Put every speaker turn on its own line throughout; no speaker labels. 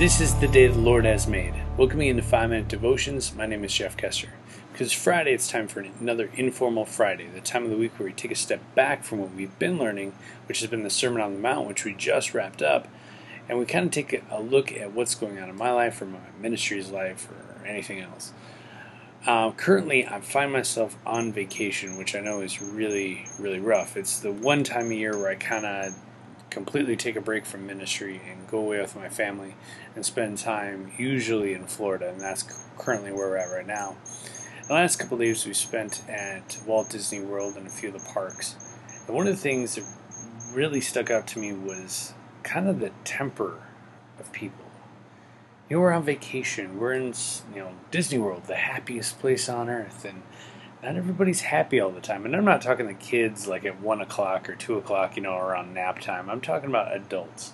This is the day the Lord has made. Welcome into Five Minute Devotions. My name is Jeff Kester. Because Friday, it's time for another informal Friday, the time of the week where we take a step back from what we've been learning, which has been the Sermon on the Mount, which we just wrapped up, and we kind of take a look at what's going on in my life or my ministry's life or anything else. Uh, currently, I find myself on vacation, which I know is really, really rough. It's the one time a year where I kind of completely take a break from ministry and go away with my family and spend time usually in Florida, and that's currently where we're at right now. The last couple of days we spent at Walt Disney World and a few of the parks. And one of the things that really stuck out to me was kind of the temper of people. You know, we're on vacation. We're in, you know, Disney World, the happiest place on earth, and not everybody's happy all the time. And I'm not talking the kids like at one o'clock or two o'clock, you know, around nap time. I'm talking about adults.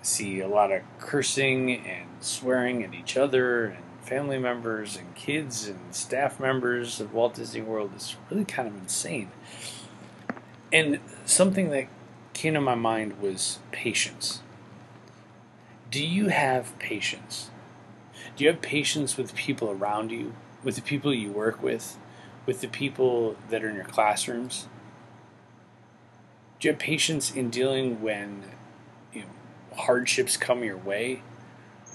I see a lot of cursing and swearing at each other and family members and kids and staff members of Walt Disney World is really kind of insane. And something that came to my mind was patience. Do you have patience? Do you have patience with people around you, with the people you work with? With the people that are in your classrooms? Do you have patience in dealing when you know, hardships come your way?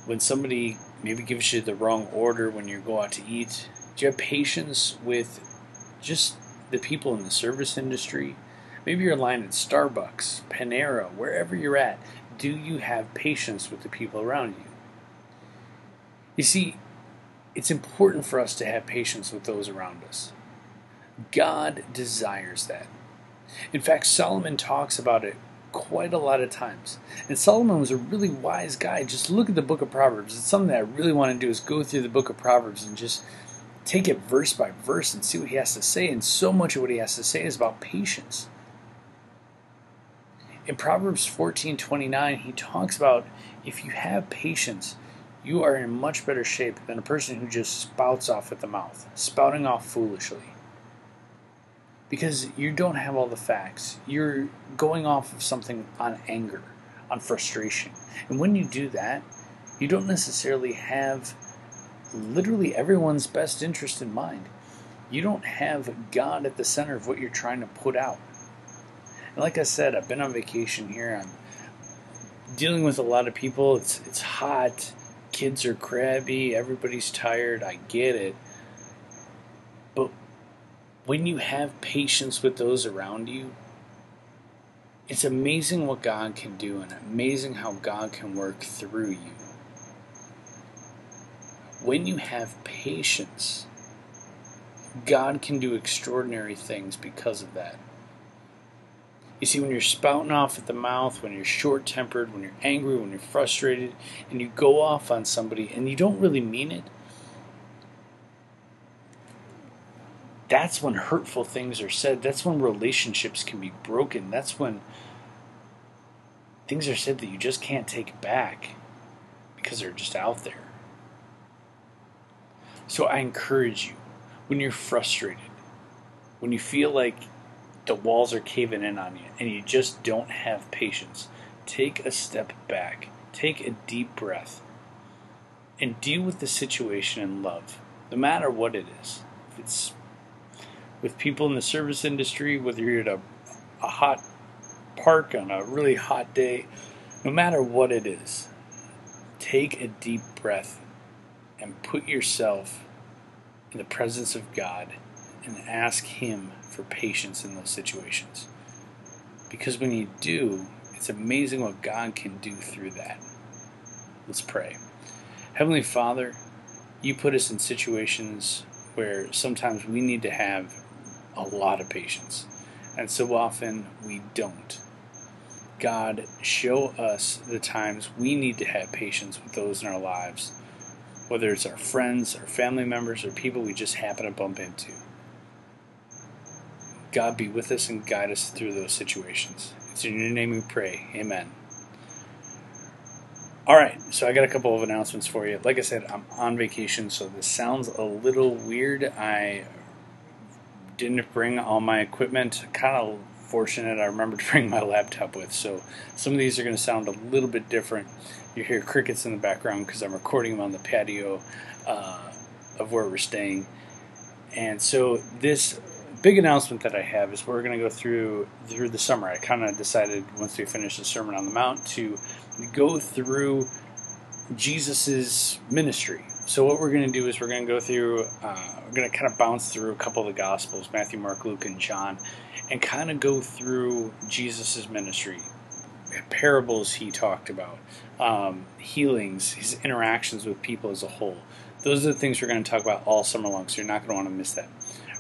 When somebody maybe gives you the wrong order when you go out to eat? Do you have patience with just the people in the service industry? Maybe you're line at Starbucks, Panera, wherever you're at. Do you have patience with the people around you? You see, it's important for us to have patience with those around us. God desires that. In fact, Solomon talks about it quite a lot of times. And Solomon was a really wise guy. Just look at the book of Proverbs. It's something that I really want to do is go through the book of Proverbs and just take it verse by verse and see what he has to say. And so much of what he has to say is about patience. In Proverbs 14:29, he talks about if you have patience, you are in much better shape than a person who just spouts off at the mouth, spouting off foolishly because you don't have all the facts. You're going off of something on anger, on frustration. And when you do that, you don't necessarily have literally everyone's best interest in mind. You don't have God at the center of what you're trying to put out. And like I said, I've been on vacation here. I'm dealing with a lot of people. It's it's hot. Kids are crabby. Everybody's tired. I get it. When you have patience with those around you, it's amazing what God can do and amazing how God can work through you. When you have patience, God can do extraordinary things because of that. You see, when you're spouting off at the mouth, when you're short tempered, when you're angry, when you're frustrated, and you go off on somebody and you don't really mean it, that's when hurtful things are said. That's when relationships can be broken. That's when things are said that you just can't take back because they're just out there. So I encourage you when you're frustrated, when you feel like the walls are caving in on you and you just don't have patience, take a step back, take a deep breath, and deal with the situation in love, no matter what it is. If it's with people in the service industry, whether you're at a, a hot park on a really hot day, no matter what it is, take a deep breath and put yourself in the presence of God and ask Him for patience in those situations. Because when you do, it's amazing what God can do through that. Let's pray. Heavenly Father, you put us in situations where sometimes we need to have a lot of patience. And so often we don't. God, show us the times we need to have patience with those in our lives, whether it's our friends, our family members, or people we just happen to bump into. God be with us and guide us through those situations. It's in your name we pray. Amen. All right, so I got a couple of announcements for you. Like I said, I'm on vacation, so this sounds a little weird. I didn't bring all my equipment. Kind of fortunate. I remember to bring my laptop with, so some of these are going to sound a little bit different. You hear crickets in the background because I'm recording them on the patio uh, of where we're staying. And so this big announcement that I have is we're going to go through through the summer. I kind of decided once we finish the Sermon on the Mount to go through Jesus's ministry. So what we're going to do is we're going to go through, uh, we're going to kind of bounce through a couple of the Gospels, Matthew, Mark, Luke, and John, and kind of go through Jesus's ministry, parables he talked about, um, healings, his interactions with people as a whole. Those are the things we're going to talk about all summer long, so you're not going to want to miss that.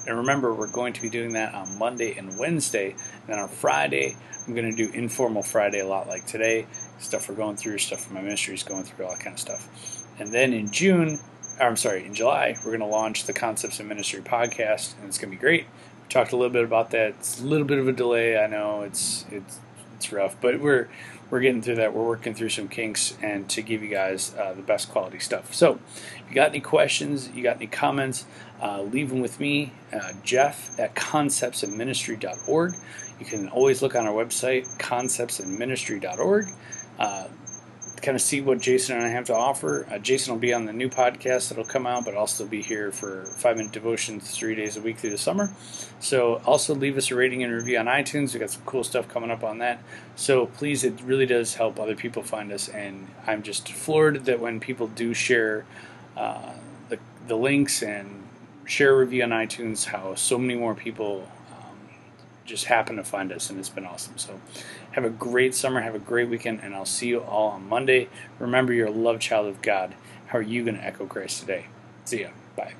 And remember, we're going to be doing that on Monday and Wednesday. And then on Friday, I'm going to do informal Friday a lot like today. Stuff we're going through, stuff for my ministry is going through all that kind of stuff. And then in June, or I'm sorry, in July, we're going to launch the Concepts in Ministry podcast, and it's going to be great. We talked a little bit about that. It's a little bit of a delay. I know it's it's it's rough, but we're we're getting through that. We're working through some kinks and to give you guys uh, the best quality stuff. So, if you got any questions, you got any comments, uh, leave them with me, uh, Jeff at conceptsandministry.org. You can always look on our website, conceptsandministry.org. Uh, kind of see what Jason and I have to offer. Uh, Jason will be on the new podcast that'll come out, but I'll still be here for five minute devotions three days a week through the summer. So also leave us a rating and review on iTunes. We got some cool stuff coming up on that. So please, it really does help other people find us, and I'm just floored that when people do share uh, the the links and share a review on iTunes, how so many more people just happened to find us, and it's been awesome. So, have a great summer, have a great weekend, and I'll see you all on Monday. Remember, you're a love child of God. How are you going to echo Christ today? See ya. Bye.